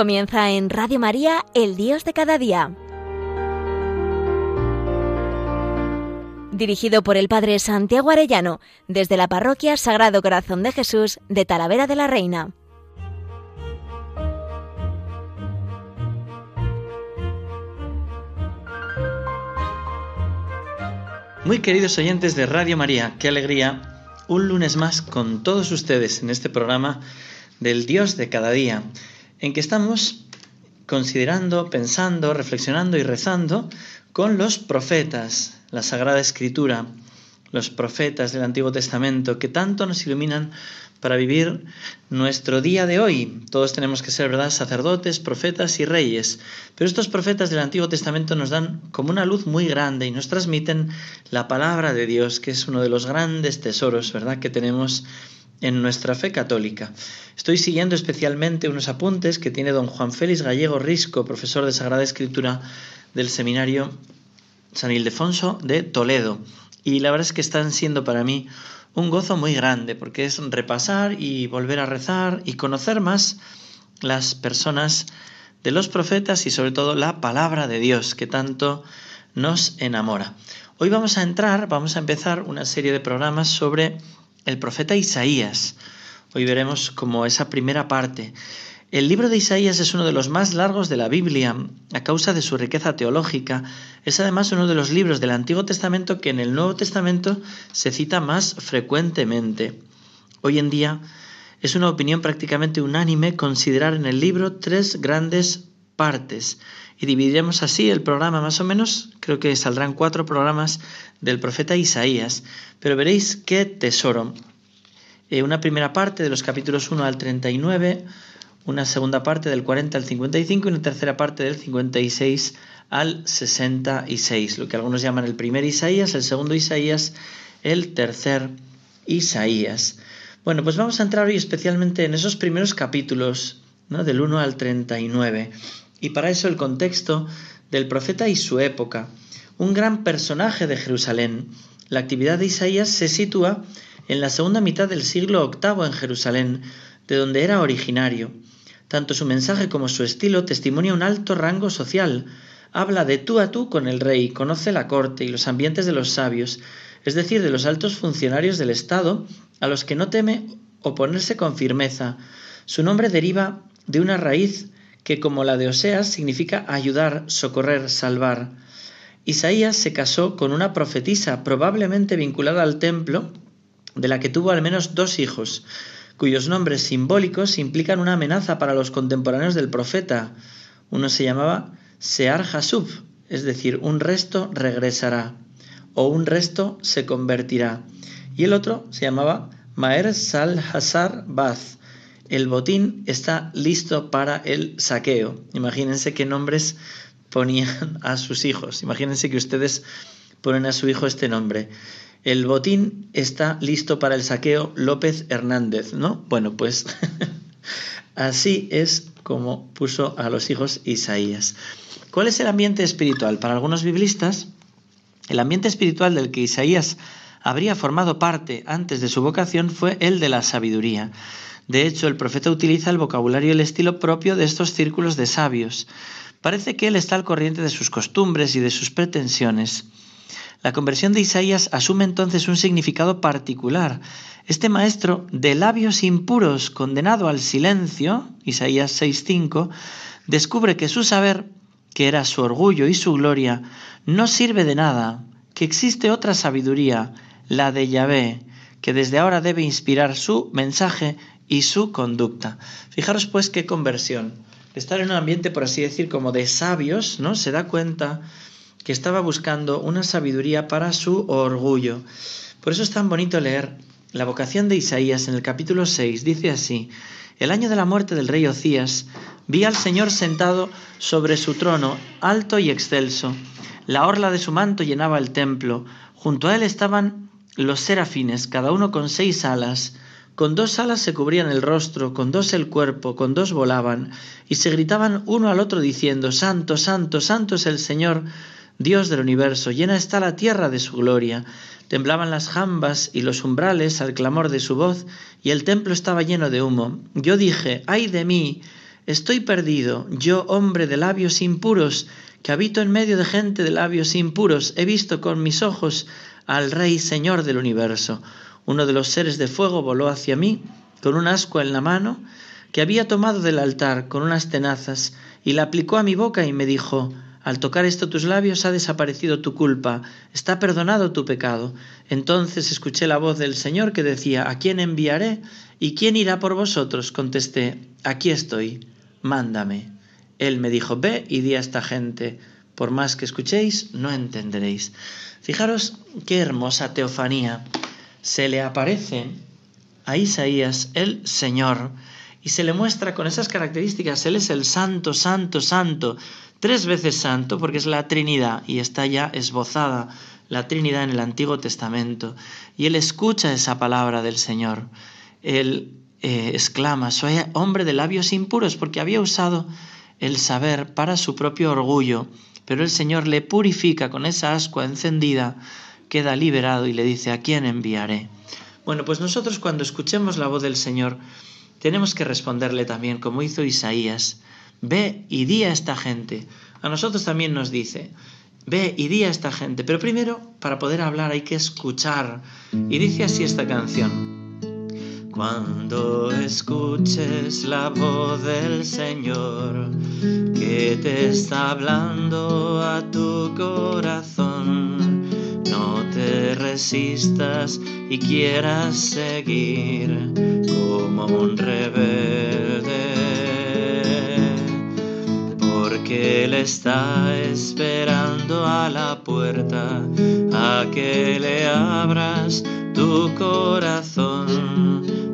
Comienza en Radio María, El Dios de cada día. Dirigido por el Padre Santiago Arellano, desde la Parroquia Sagrado Corazón de Jesús de Talavera de la Reina. Muy queridos oyentes de Radio María, qué alegría un lunes más con todos ustedes en este programa del Dios de cada día, en que estamos considerando, pensando, reflexionando y rezando con los profetas, la Sagrada Escritura, los profetas del Antiguo Testamento, que tanto nos iluminan para vivir nuestro día de hoy. Todos tenemos que ser, ¿verdad?, sacerdotes, profetas y reyes. Pero estos profetas del Antiguo Testamento nos dan como una luz muy grande y nos transmiten la palabra de Dios, que es uno de los grandes tesoros, ¿verdad?, que tenemos en nuestra fe católica. Estoy siguiendo especialmente unos apuntes que tiene don Juan Félix Gallego Risco, profesor de Sagrada Escritura del Seminario San Ildefonso de Toledo. Y la verdad es que están siendo para mí un gozo muy grande, porque es repasar y volver a rezar y conocer más las personas de los profetas y sobre todo la palabra de Dios que tanto nos enamora. Hoy vamos a entrar, vamos a empezar una serie de programas sobre el profeta Isaías. Hoy veremos como esa primera parte. El libro de Isaías es uno de los más largos de la Biblia a causa de su riqueza teológica. Es además uno de los libros del Antiguo Testamento que en el Nuevo Testamento se cita más frecuentemente. Hoy en día es una opinión prácticamente unánime considerar en el libro tres grandes partes y dividiremos así el programa más o menos, creo que saldrán cuatro programas del profeta Isaías, pero veréis qué tesoro. Eh, una primera parte de los capítulos 1 al 39, una segunda parte del 40 al 55 y una tercera parte del 56 al 66, lo que algunos llaman el primer Isaías, el segundo Isaías, el tercer Isaías. Bueno, pues vamos a entrar hoy especialmente en esos primeros capítulos, ¿no? del 1 al 39, y para eso el contexto del profeta y su época, un gran personaje de Jerusalén. La actividad de Isaías se sitúa en la segunda mitad del siglo VIII en Jerusalén, de donde era originario. Tanto su mensaje como su estilo testimonia un alto rango social. Habla de tú a tú con el rey, conoce la corte y los ambientes de los sabios, es decir, de los altos funcionarios del Estado, a los que no teme oponerse con firmeza. Su nombre deriva de una raíz que, como la de Oseas, significa ayudar, socorrer, salvar. Isaías se casó con una profetisa probablemente vinculada al templo, de la que tuvo al menos dos hijos cuyos nombres simbólicos implican una amenaza para los contemporáneos del profeta. Uno se llamaba Sear Hasub, es decir, un resto regresará, o un resto se convertirá. Y el otro se llamaba Maer Sal Hazar Baz, el botín está listo para el saqueo. Imagínense qué nombres ponían a sus hijos. Imagínense que ustedes ponen a su hijo este nombre. El botín está listo para el saqueo López Hernández, ¿no? Bueno, pues así es como puso a los hijos Isaías. ¿Cuál es el ambiente espiritual? Para algunos biblistas, el ambiente espiritual del que Isaías habría formado parte antes de su vocación fue el de la sabiduría. De hecho, el profeta utiliza el vocabulario y el estilo propio de estos círculos de sabios. Parece que él está al corriente de sus costumbres y de sus pretensiones. La conversión de Isaías asume entonces un significado particular. Este maestro de labios impuros, condenado al silencio, Isaías 6.5, descubre que su saber, que era su orgullo y su gloria, no sirve de nada, que existe otra sabiduría, la de Yahvé, que desde ahora debe inspirar su mensaje y su conducta. Fijaros pues qué conversión. Estar en un ambiente, por así decir, como de sabios, ¿no? Se da cuenta que estaba buscando una sabiduría para su orgullo. Por eso es tan bonito leer la vocación de Isaías en el capítulo 6. Dice así, el año de la muerte del rey Ocías, vi al Señor sentado sobre su trono, alto y excelso. La orla de su manto llenaba el templo. Junto a él estaban los serafines, cada uno con seis alas. Con dos alas se cubrían el rostro, con dos el cuerpo, con dos volaban, y se gritaban uno al otro diciendo, Santo, Santo, Santo es el Señor, Dios del universo, llena está la tierra de su gloria. Temblaban las jambas y los umbrales al clamor de su voz, y el templo estaba lleno de humo. Yo dije, ay de mí, Estoy perdido, yo hombre de labios impuros, que habito en medio de gente de labios impuros, he visto con mis ojos al Rey Señor del universo. Uno de los seres de fuego voló hacia mí, con un ascua en la mano, que había tomado del altar con unas tenazas, y la aplicó a mi boca y me dijo, al tocar esto tus labios ha desaparecido tu culpa, está perdonado tu pecado. Entonces escuché la voz del Señor que decía, ¿a quién enviaré? ¿Y quién irá por vosotros? Contesté, aquí estoy, mándame. Él me dijo, ve y di a esta gente, por más que escuchéis, no entenderéis. Fijaros qué hermosa teofanía. Se le aparece a Isaías el Señor y se le muestra con esas características. Él es el santo, santo, santo tres veces santo porque es la Trinidad y está ya esbozada la Trinidad en el Antiguo Testamento. Y él escucha esa palabra del Señor. Él eh, exclama, soy hombre de labios impuros porque había usado el saber para su propio orgullo, pero el Señor le purifica con esa ascua encendida, queda liberado y le dice, ¿a quién enviaré? Bueno, pues nosotros cuando escuchemos la voz del Señor, tenemos que responderle también, como hizo Isaías, ve y di a esta gente. A nosotros también nos dice, ve y di a esta gente. Pero primero, para poder hablar hay que escuchar. Y dice así esta canción. Cuando escuches la voz del Señor que te está hablando a tu corazón, no te resistas y quieras seguir como un rebelde que Él está esperando a la puerta, a que le abras tu corazón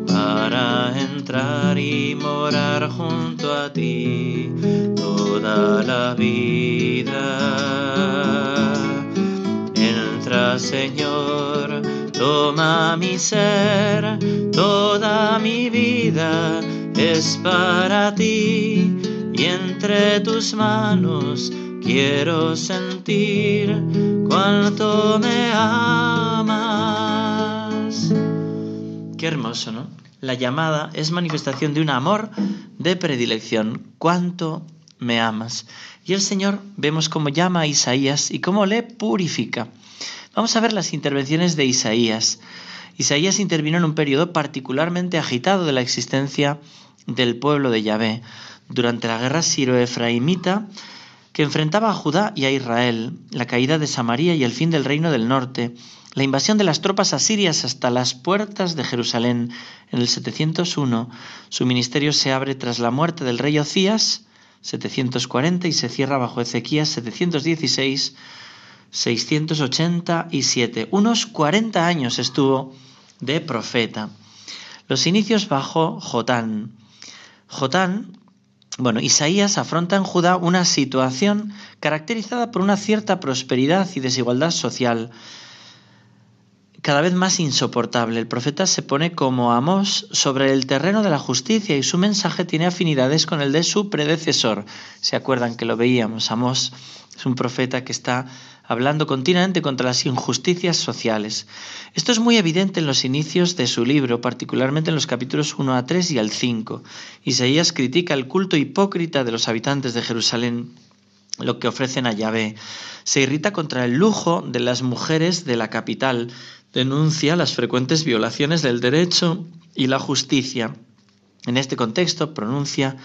para entrar y morar junto a ti toda la vida. Señor, toma mi ser, toda mi vida es para ti y entre tus manos quiero sentir cuánto me amas. Qué hermoso, ¿no? La llamada es manifestación de un amor de predilección. Cuánto me amas. Y el Señor vemos cómo llama a Isaías y cómo le purifica. Vamos a ver las intervenciones de Isaías. Isaías intervino en un periodo particularmente agitado de la existencia del pueblo de Yahvé, durante la guerra siro-efraimita que enfrentaba a Judá y a Israel, la caída de Samaria y el fin del reino del norte, la invasión de las tropas asirias hasta las puertas de Jerusalén en el 701. Su ministerio se abre tras la muerte del rey Ocías, 740, y se cierra bajo Ezequías, 716, 687. Unos 40 años estuvo de profeta. Los inicios bajo Jotán. Jotán bueno, Isaías afronta en Judá una situación caracterizada por una cierta prosperidad y desigualdad social cada vez más insoportable. El profeta se pone como Amós sobre el terreno de la justicia y su mensaje tiene afinidades con el de su predecesor. ¿Se acuerdan que lo veíamos? Amós es un profeta que está hablando continuamente contra las injusticias sociales. Esto es muy evidente en los inicios de su libro, particularmente en los capítulos 1 a 3 y al 5. Isaías critica el culto hipócrita de los habitantes de Jerusalén, lo que ofrecen a Yahvé. Se irrita contra el lujo de las mujeres de la capital, denuncia las frecuentes violaciones del derecho y la justicia. En este contexto pronuncia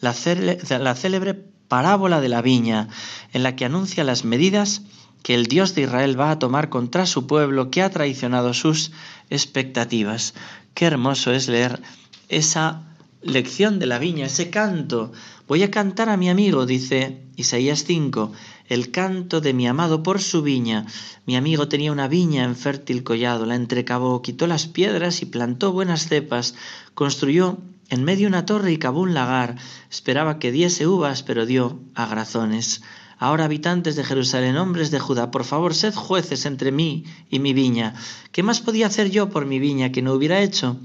la, célebre parábola de la viña, en la que anuncia las medidas que el Dios de Israel va a tomar contra su pueblo que ha traicionado sus expectativas. Qué hermoso es leer esa lección de la viña, ese canto. Voy a cantar a mi amigo, dice Isaías 5, el canto de mi amado por su viña. Mi amigo tenía una viña en fértil collado, la entrecavó, quitó las piedras y plantó buenas cepas, construyó en medio una torre y cavó un lagar, esperaba que diese uvas, pero dio agrazones. Ahora, habitantes de Jerusalén, hombres de Judá, por favor, sed jueces entre mí y mi viña. ¿Qué más podía hacer yo por mi viña que no hubiera hecho?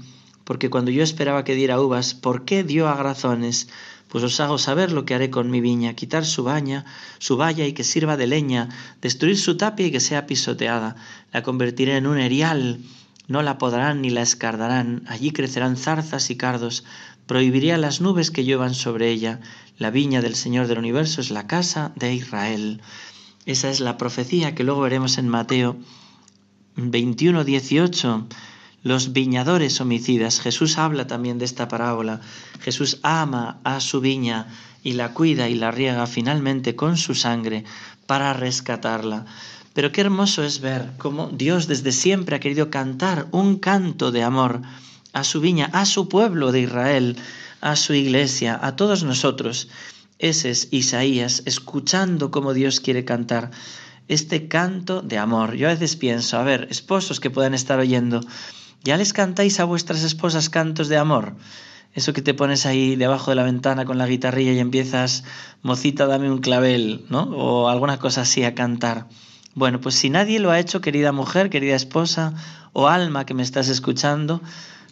Porque cuando yo esperaba que diera uvas, ¿por qué dio agrazones? Pues os hago saber lo que haré con mi viña, quitar su baña, su valla y que sirva de leña, destruir su tapia y que sea pisoteada. La convertiré en un erial no la podarán ni la escardarán, allí crecerán zarzas y cardos, prohibiré a las nubes que lluevan sobre ella, la viña del Señor del universo es la casa de Israel. Esa es la profecía que luego veremos en Mateo 21, 18 los viñadores homicidas. Jesús habla también de esta parábola. Jesús ama a su viña y la cuida y la riega finalmente con su sangre para rescatarla. Pero qué hermoso es ver cómo Dios desde siempre ha querido cantar un canto de amor a su viña, a su pueblo de Israel, a su iglesia, a todos nosotros. Ese es Isaías, escuchando cómo Dios quiere cantar este canto de amor. Yo a veces pienso, a ver, esposos que puedan estar oyendo, ¿Ya les cantáis a vuestras esposas cantos de amor? Eso que te pones ahí debajo de la ventana con la guitarrilla y empiezas, mocita, dame un clavel, ¿no? O alguna cosa así a cantar. Bueno, pues si nadie lo ha hecho, querida mujer, querida esposa o alma que me estás escuchando,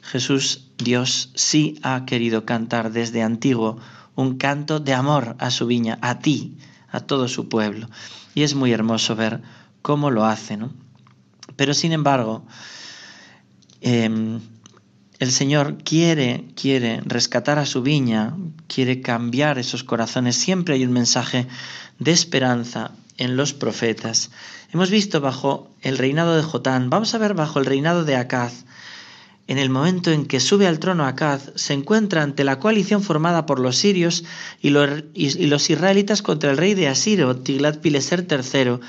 Jesús, Dios, sí ha querido cantar desde antiguo un canto de amor a su viña, a ti, a todo su pueblo. Y es muy hermoso ver cómo lo hace. Pero sin embargo, Em, el Señor quiere, quiere rescatar a su viña, quiere cambiar esos corazones. Siempre hay un mensaje de esperanza en los profetas. Hemos visto bajo el reinado de Jotán, vamos a ver bajo el reinado de Acaz. En el momento en que sube al trono Acaz, se encuentra ante la coalición formada por los sirios y los, israelitas contra el rey de Asiro, Tiglat-Pileser III,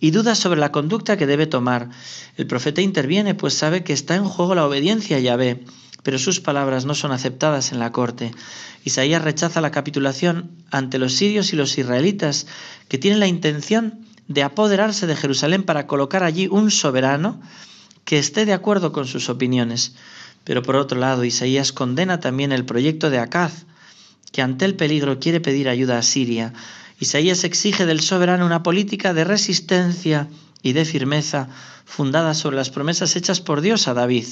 y duda sobre la conducta que debe tomar. El profeta interviene, pues sabe que está en juego la obediencia a Yahvé, pero sus palabras no son aceptadas en la corte. Isaías rechaza la capitulación ante los sirios y los israelitas, que tienen la intención de apoderarse de Jerusalén para colocar allí un soberano que esté de acuerdo con sus opiniones. Pero por otro lado, Isaías condena también el proyecto de Acaz, que ante el peligro quiere pedir ayuda a Siria, Isaías exige del soberano una política de resistencia y de firmeza fundada sobre las promesas hechas por Dios a David.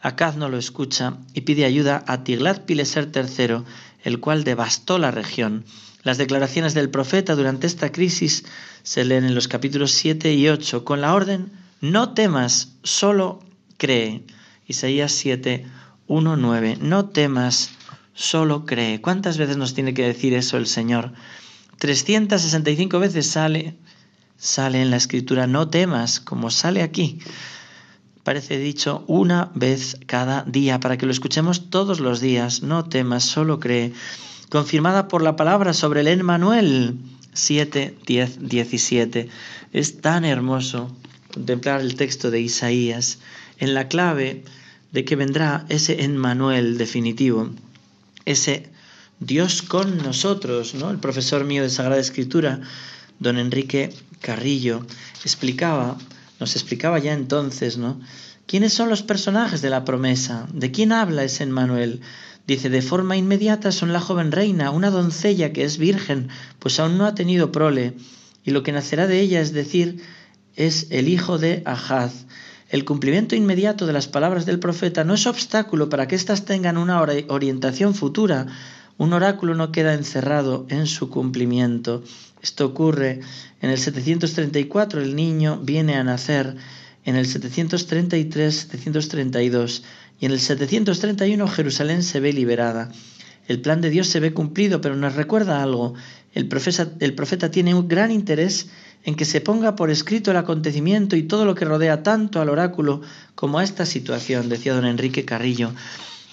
Acaz no lo escucha y pide ayuda a Tiglat-Pileser III, el cual devastó la región. Las declaraciones del profeta durante esta crisis se leen en los capítulos 7 y 8 con la orden No temas, solo cree. Isaías 7, 1, 9. No temas, solo cree. ¿Cuántas veces nos tiene que decir eso el Señor? 365 veces sale, sale en la escritura, no temas, como sale aquí. Parece dicho una vez cada día, para que lo escuchemos todos los días. No temas, solo cree. Confirmada por la palabra sobre el Emmanuel 7, 10, 17. Es tan hermoso contemplar el texto de Isaías en la clave de que vendrá ese Emmanuel definitivo, ese Dios con nosotros, ¿no? El profesor mío de Sagrada Escritura, don Enrique Carrillo, explicaba, nos explicaba ya entonces, ¿no? ¿Quiénes son los personajes de la promesa? ¿De quién habla ese Manuel? Dice, de forma inmediata son la joven reina, una doncella que es virgen, pues aún no ha tenido prole, y lo que nacerá de ella, es decir, es el hijo de Ahaz. El cumplimiento inmediato de las palabras del profeta no es obstáculo para que éstas tengan una orientación futura, un oráculo no queda encerrado en su cumplimiento. Esto ocurre en el 734, el niño viene a nacer, en el 733, 732 y en el 731 Jerusalén se ve liberada. El plan de Dios se ve cumplido, pero nos recuerda algo. El profeta, el profeta tiene un gran interés en que se ponga por escrito el acontecimiento y todo lo que rodea tanto al oráculo como a esta situación, decía don Enrique Carrillo.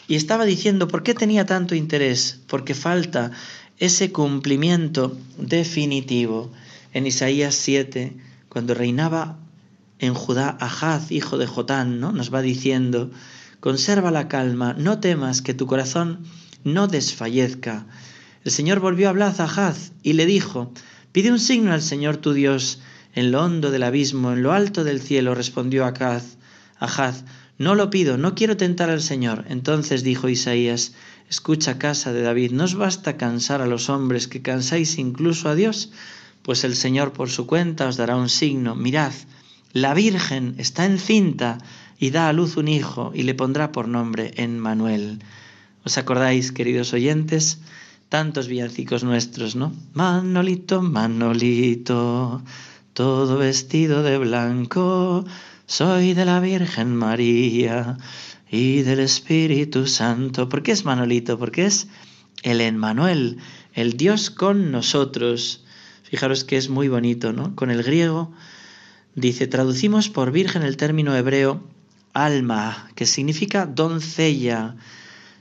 Y estaba diciendo, ¿por qué tenía tanto interés? Porque falta ese cumplimiento definitivo. En Isaías 7, cuando reinaba en Judá Ahaz, hijo de Jotán, ¿no? nos va diciendo, conserva la calma, no temas que tu corazón no desfallezca. El Señor volvió a hablar a Ahaz y le dijo, pide un signo al Señor tu Dios. En lo hondo del abismo, en lo alto del cielo, respondió Ahaz, Ahaz, no lo pido, no quiero tentar al Señor. Entonces dijo Isaías, escucha casa de David, ¿no os basta cansar a los hombres que cansáis incluso a Dios? Pues el Señor por su cuenta os dará un signo. Mirad, la Virgen está encinta y da a luz un hijo y le pondrá por nombre Emmanuel. ¿Os acordáis, queridos oyentes? Tantos villancicos nuestros, ¿no? Manolito, Manolito, todo vestido de blanco, soy de la Virgen María y del Espíritu Santo. ¿Por qué es Manolito? Porque es el Emmanuel, el Dios con nosotros. Fijaros que es muy bonito, ¿no? Con el griego dice, traducimos por virgen el término hebreo alma, que significa doncella.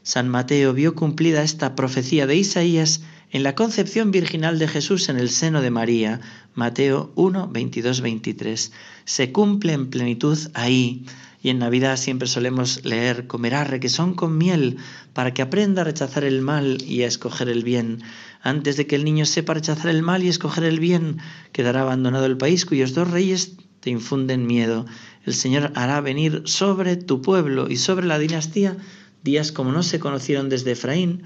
San Mateo vio cumplida esta profecía de Isaías en la concepción virginal de Jesús en el seno de María. Mateo 1, 22, 23. Se cumple en plenitud ahí. Y en Navidad siempre solemos leer comerá requesón con miel para que aprenda a rechazar el mal y a escoger el bien. Antes de que el niño sepa rechazar el mal y escoger el bien, quedará abandonado el país cuyos dos reyes te infunden miedo. El Señor hará venir sobre tu pueblo y sobre la dinastía días como no se conocieron desde Efraín.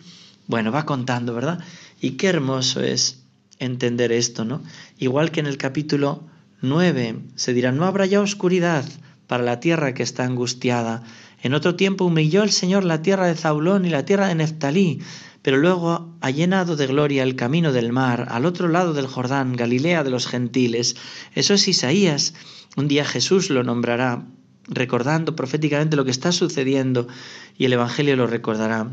Bueno, va contando, ¿verdad? Y qué hermoso es entender esto, ¿no? Igual que en el capítulo 9 se dirá, no habrá ya oscuridad para la tierra que está angustiada. En otro tiempo humilló el Señor la tierra de Zaulón y la tierra de Neftalí, pero luego ha llenado de gloria el camino del mar, al otro lado del Jordán, Galilea de los gentiles. Eso es Isaías. Un día Jesús lo nombrará, recordando proféticamente lo que está sucediendo, y el Evangelio lo recordará.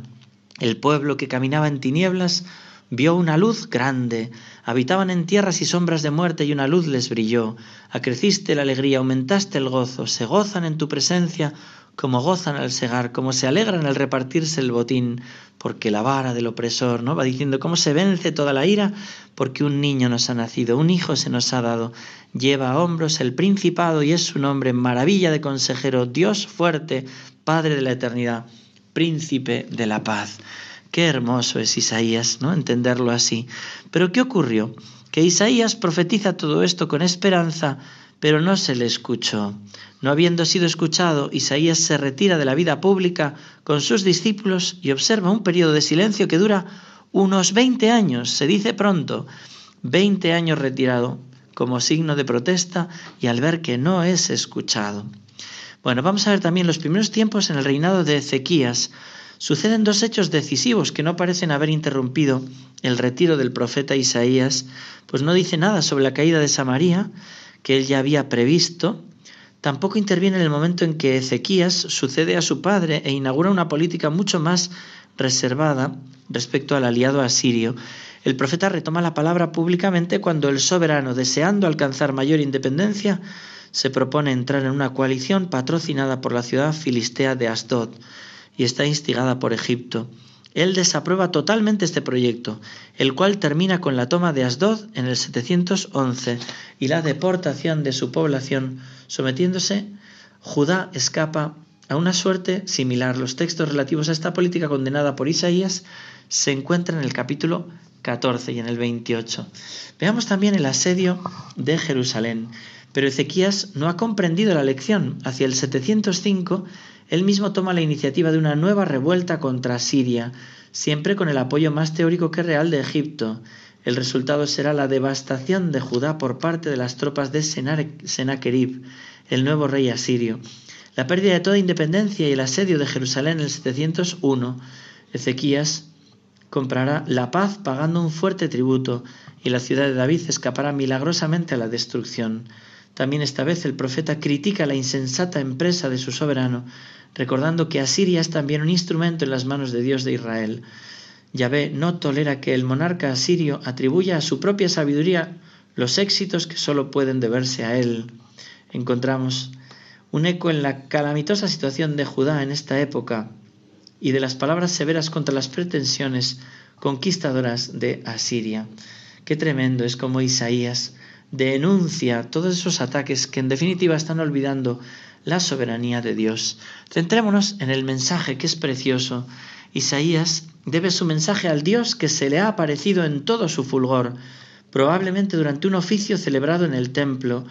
El pueblo que caminaba en tinieblas vio una luz grande. Habitaban en tierras y sombras de muerte y una luz les brilló. Acreciste la alegría, aumentaste el gozo. Se gozan en tu presencia como gozan al segar, como se alegran al repartirse el botín, porque la vara del opresor, ¿no? Va diciendo cómo se vence toda la ira, porque un niño nos ha nacido, un hijo se nos ha dado, lleva a hombros el principado y es su nombre, maravilla de consejero, Dios fuerte, Padre de la eternidad, príncipe de la paz. Qué hermoso es Isaías, ¿no? Entenderlo así. Pero ¿qué ocurrió? Que Isaías profetiza todo esto con esperanza, pero no se le escuchó. No habiendo sido escuchado, Isaías se retira de la vida pública con sus discípulos y observa un periodo de silencio que dura unos 20 años, se dice pronto, 20 años retirado, como signo de protesta y al ver que no es escuchado. Bueno, vamos a ver también los primeros tiempos en el reinado de Ezequías. Suceden dos hechos decisivos que no parecen haber interrumpido el retiro del profeta Isaías, pues no dice nada sobre la caída de Samaria, que él ya había previsto, Tampoco interviene en el momento en que Ezequías sucede a su padre e inaugura una política mucho más reservada respecto al aliado asirio. El profeta retoma la palabra públicamente cuando el soberano, deseando alcanzar mayor independencia, se propone entrar en una coalición patrocinada por la ciudad filistea de Asdod y está instigada por Egipto. Él desaprueba totalmente este proyecto, el cual termina con la toma de Asdod en el 711 y la deportación de su población, sometiéndose, Judá escapa a una suerte similar. Los textos relativos a esta política condenada por Isaías se encuentran en el capítulo 14 y en el 28. Veamos también el asedio de Jerusalén. Pero Ezequías no ha comprendido la lección. Hacia el 705 él mismo toma la iniciativa de una nueva revuelta contra Siria, siempre con el apoyo más teórico que real de Egipto. El resultado será la devastación de Judá por parte de las tropas de Sennacherib, el nuevo rey asirio. La pérdida de toda independencia y el asedio de Jerusalén en el 701, Ezequías comprará la paz pagando un fuerte tributo y la ciudad de David escapará milagrosamente a la destrucción. También esta vez el profeta critica la insensata empresa de su soberano, recordando que Asiria es también un instrumento en las manos de Dios de Israel. Yahvé no tolera que el monarca asirio atribuya a su propia sabiduría los éxitos que sólo pueden deberse a él. Encontramos un eco en la calamitosa situación de Judá en esta época y de las palabras severas contra las pretensiones conquistadoras de Asiria. Qué tremendo es como Isaías denuncia todos esos ataques que en definitiva están olvidando la soberanía de Dios. Centrémonos en el mensaje que es precioso. Isaías debe su mensaje al Dios que se le ha aparecido en todo su fulgor, probablemente durante un oficio celebrado en el templo.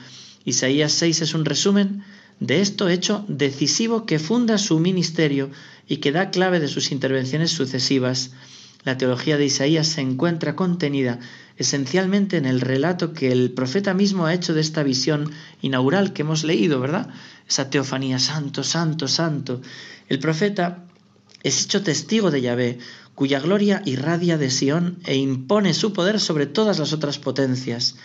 Isaías 6 es un resumen de esto hecho decisivo que funda su ministerio y que da clave de sus intervenciones sucesivas. La teología de Isaías se encuentra contenida esencialmente en el relato que el profeta mismo ha hecho de esta visión inaugural que hemos leído, ¿verdad? Esa teofanía, santo, santo, santo. El profeta es hecho testigo de Yahvé, cuya gloria irradia de Sión e impone su poder sobre todas las otras potencias.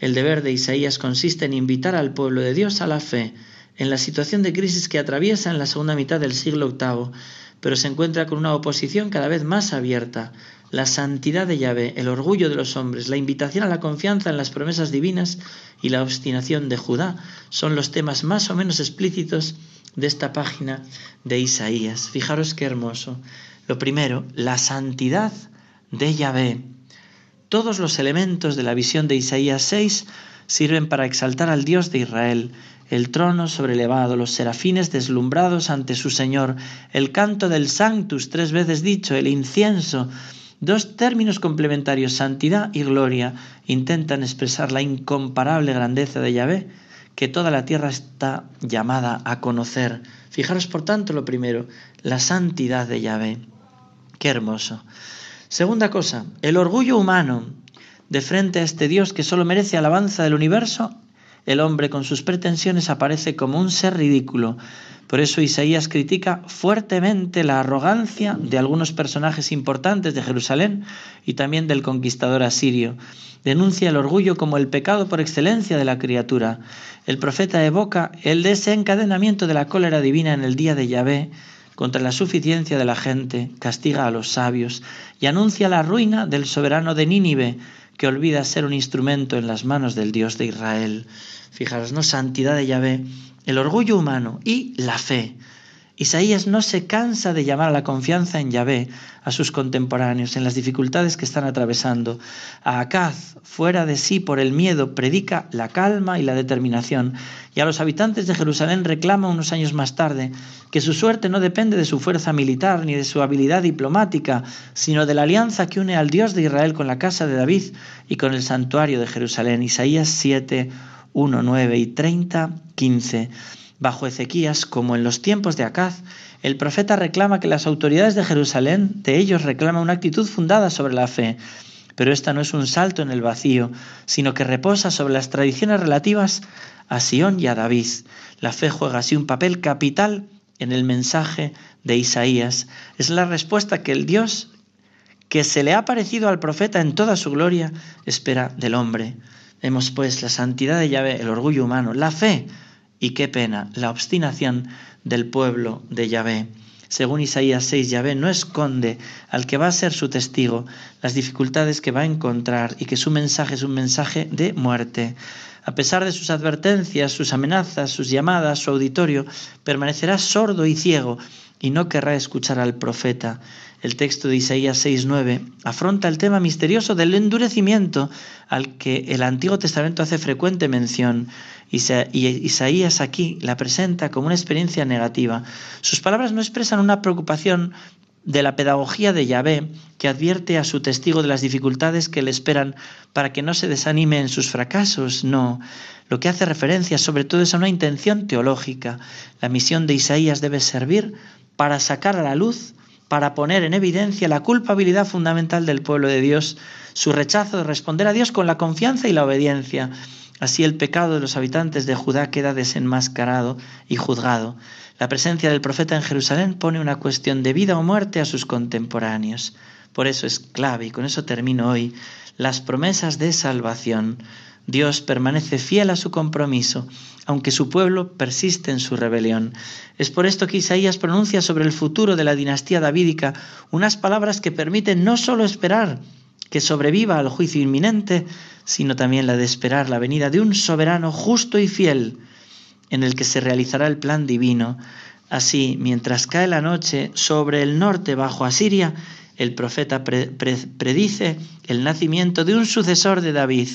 El deber de Isaías consiste en invitar al pueblo de Dios a la fe, en la situación de crisis que atraviesa en la segunda mitad del siglo VIII, pero se encuentra con una oposición cada vez más abierta. La santidad de Yahvé, el orgullo de los hombres, la invitación a la confianza en las promesas divinas y la obstinación de Judá son los temas más o menos explícitos de esta página de Isaías. Fijaros qué hermoso. Lo primero, la santidad de Yahvé. Todos los elementos de la visión de Isaías 6 sirven para exaltar al Dios de Israel, el trono sobrelevado, los serafines deslumbrados ante su Señor, el canto del Sanctus tres veces dicho, el incienso, dos términos complementarios, santidad y gloria, intentan expresar la incomparable grandeza de Yahvé que toda la tierra está llamada a conocer. Fijaros, por tanto, lo primero, la santidad de Yahvé. Qué hermoso. Segunda cosa, el orgullo humano de frente a este Dios que solo merece alabanza del universo el hombre con sus pretensiones aparece como un ser ridículo. Por eso Isaías critica fuertemente la arrogancia de algunos personajes importantes de Jerusalén y también del conquistador asirio. Denuncia el orgullo como el pecado por excelencia de la criatura. El profeta evoca el desencadenamiento de la cólera divina en el día de Yahvé contra la suficiencia de la gente, castiga a los sabios y anuncia la ruina del soberano de Nínive, que olvida ser un instrumento en las manos del Dios de Israel. Fijaros, ¿no? Santidad de Yahvé, el orgullo humano y la fe. Isaías no se cansa de llamar a la confianza en Yahvé a sus contemporáneos en las dificultades que están atravesando. A Acaz, fuera de sí por el miedo, predica la calma y la determinación. Y a los habitantes de Jerusalén reclama unos años más tarde que su suerte no depende de su fuerza militar ni de su habilidad diplomática, sino de la alianza que une al Dios de Israel con la casa de David y con el santuario de Jerusalén. Isaías 7, 1, 9 y 30, 15. Bajo Ezequías, como en los tiempos de Acaz, el profeta reclama que las autoridades de Jerusalén, de ellos reclama una actitud fundada sobre la fe, pero esta no es un salto en el vacío, sino que reposa sobre las tradiciones relativas a Sión y a David. La fe juega así un papel capital en el mensaje de Isaías. Es la respuesta que el Dios que se le ha parecido al profeta en toda su gloria espera del hombre. Vemos pues la santidad de Yahvé, el orgullo humano, la fe y qué pena, la obstinación del pueblo de Yahvé. Según Isaías 6, Yahvé no esconde al que va a ser su testigo las dificultades que va a encontrar y que su mensaje es un mensaje de muerte. A pesar de sus advertencias, sus amenazas, sus llamadas, su auditorio, permanecerá sordo y ciego y no querrá escuchar al profeta. El texto de Isaías 6.9 afronta el tema misterioso del endurecimiento al que el Antiguo Testamento hace frecuente mención y Isaías aquí la presenta como una experiencia negativa. Sus palabras no expresan una preocupación de la pedagogía de Yahvé, que advierte a su testigo de las dificultades que le esperan para que no se desanime en sus fracasos. No, lo que hace referencia sobre todo es a una intención teológica. La misión de Isaías debe servir para sacar a la luz, para poner en evidencia la culpabilidad fundamental del pueblo de Dios, su rechazo de responder a Dios con la confianza y la obediencia. Así el pecado de los habitantes de Judá queda desenmascarado y juzgado. La presencia del profeta en Jerusalén pone una cuestión de vida o muerte a sus contemporáneos. Por eso es clave, y con eso termino hoy, las promesas de salvación Dios permanece fiel a su compromiso, aunque su pueblo persiste en su rebelión. Es por esto que Isaías pronuncia sobre el futuro de la dinastía davídica unas palabras que permiten no solo esperar que sobreviva al juicio inminente, sino también la de esperar la venida de un soberano justo y fiel, en el que se realizará el plan divino. Así, mientras cae la noche sobre el norte bajo Asiria, el profeta predice el nacimiento de un sucesor de David,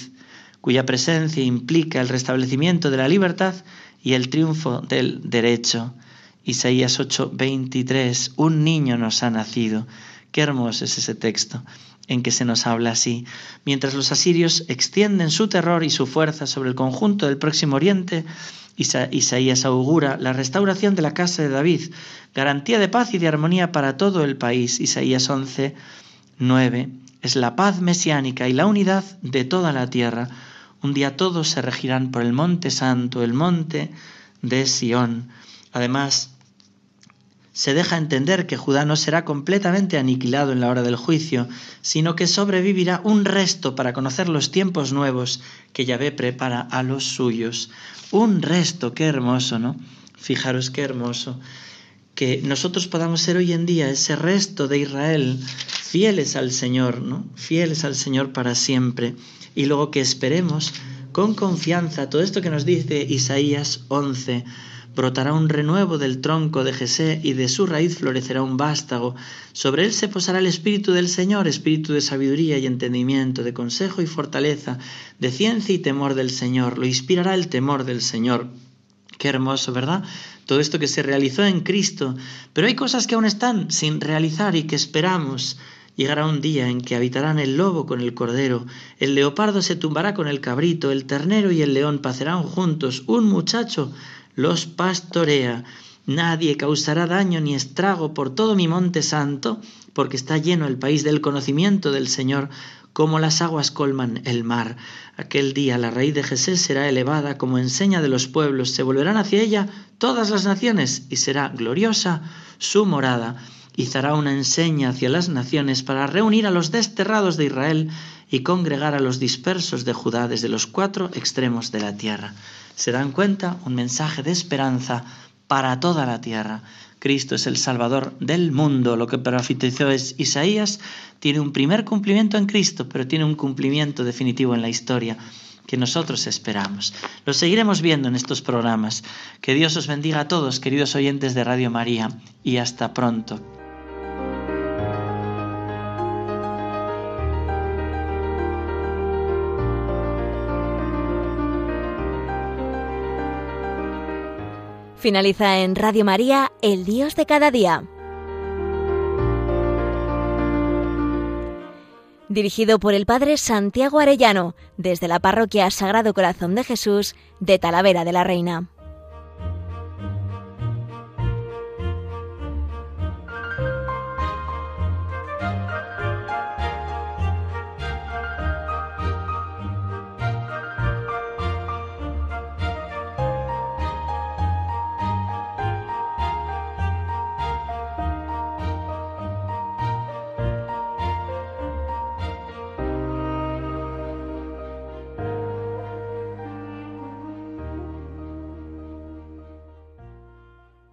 cuya presencia implica el restablecimiento de la libertad y el triunfo del derecho. Isaías 8:23, un niño nos ha nacido. Qué hermoso es ese texto en que se nos habla así. Mientras los asirios extienden su terror y su fuerza sobre el conjunto del próximo oriente, Isaías augura la restauración de la casa de David, garantía de paz y de armonía para todo el país. Isaías 11, 9. Es la paz mesiánica y la unidad de toda la tierra un día todos se regirán por el monte santo, el monte de Sión. Además, se deja entender que Judá no será completamente aniquilado en la hora del juicio, sino que sobrevivirá un resto para conocer los tiempos nuevos que Yahvé prepara a los suyos. Un resto, qué hermoso, ¿no? Fijaros qué hermoso. Que nosotros podamos ser hoy en día ese resto de Israel, fieles al Señor, ¿no? Fieles al Señor para siempre. Y luego que esperemos con confianza todo esto que nos dice Isaías 11 brotará un renuevo del tronco de Jesé y de su raíz florecerá un vástago. Sobre él se posará el Espíritu del Señor, Espíritu de sabiduría y entendimiento, de consejo y fortaleza, de ciencia y temor del Señor. Lo inspirará el temor del Señor. Qué hermoso, ¿verdad? Todo esto que se realizó en Cristo. Pero hay cosas que aún están sin realizar y que esperamos. Llegará un día en que habitarán el lobo con el cordero, el leopardo se tumbará con el cabrito, el ternero y el león pacerán juntos, un muchacho los pastorea. Nadie causará daño ni estrago por todo mi monte santo, porque está lleno el país del conocimiento del Señor, como las aguas colman el mar. Aquel día la raíz de Jesús será elevada como enseña de los pueblos, se volverán hacia ella todas las naciones, y será gloriosa su morada. Izará una enseña hacia las naciones para reunir a los desterrados de Israel y congregar a los dispersos de Judá desde los cuatro extremos de la tierra se dan cuenta un mensaje de esperanza para toda la tierra. Cristo es el Salvador del mundo. Lo que profetizó es Isaías tiene un primer cumplimiento en Cristo, pero tiene un cumplimiento definitivo en la historia que nosotros esperamos. Lo seguiremos viendo en estos programas. Que Dios os bendiga a todos, queridos oyentes de Radio María, y hasta pronto. Finaliza en Radio María, El Dios de cada día. Dirigido por el Padre Santiago Arellano, desde la Parroquia Sagrado Corazón de Jesús de Talavera de la Reina.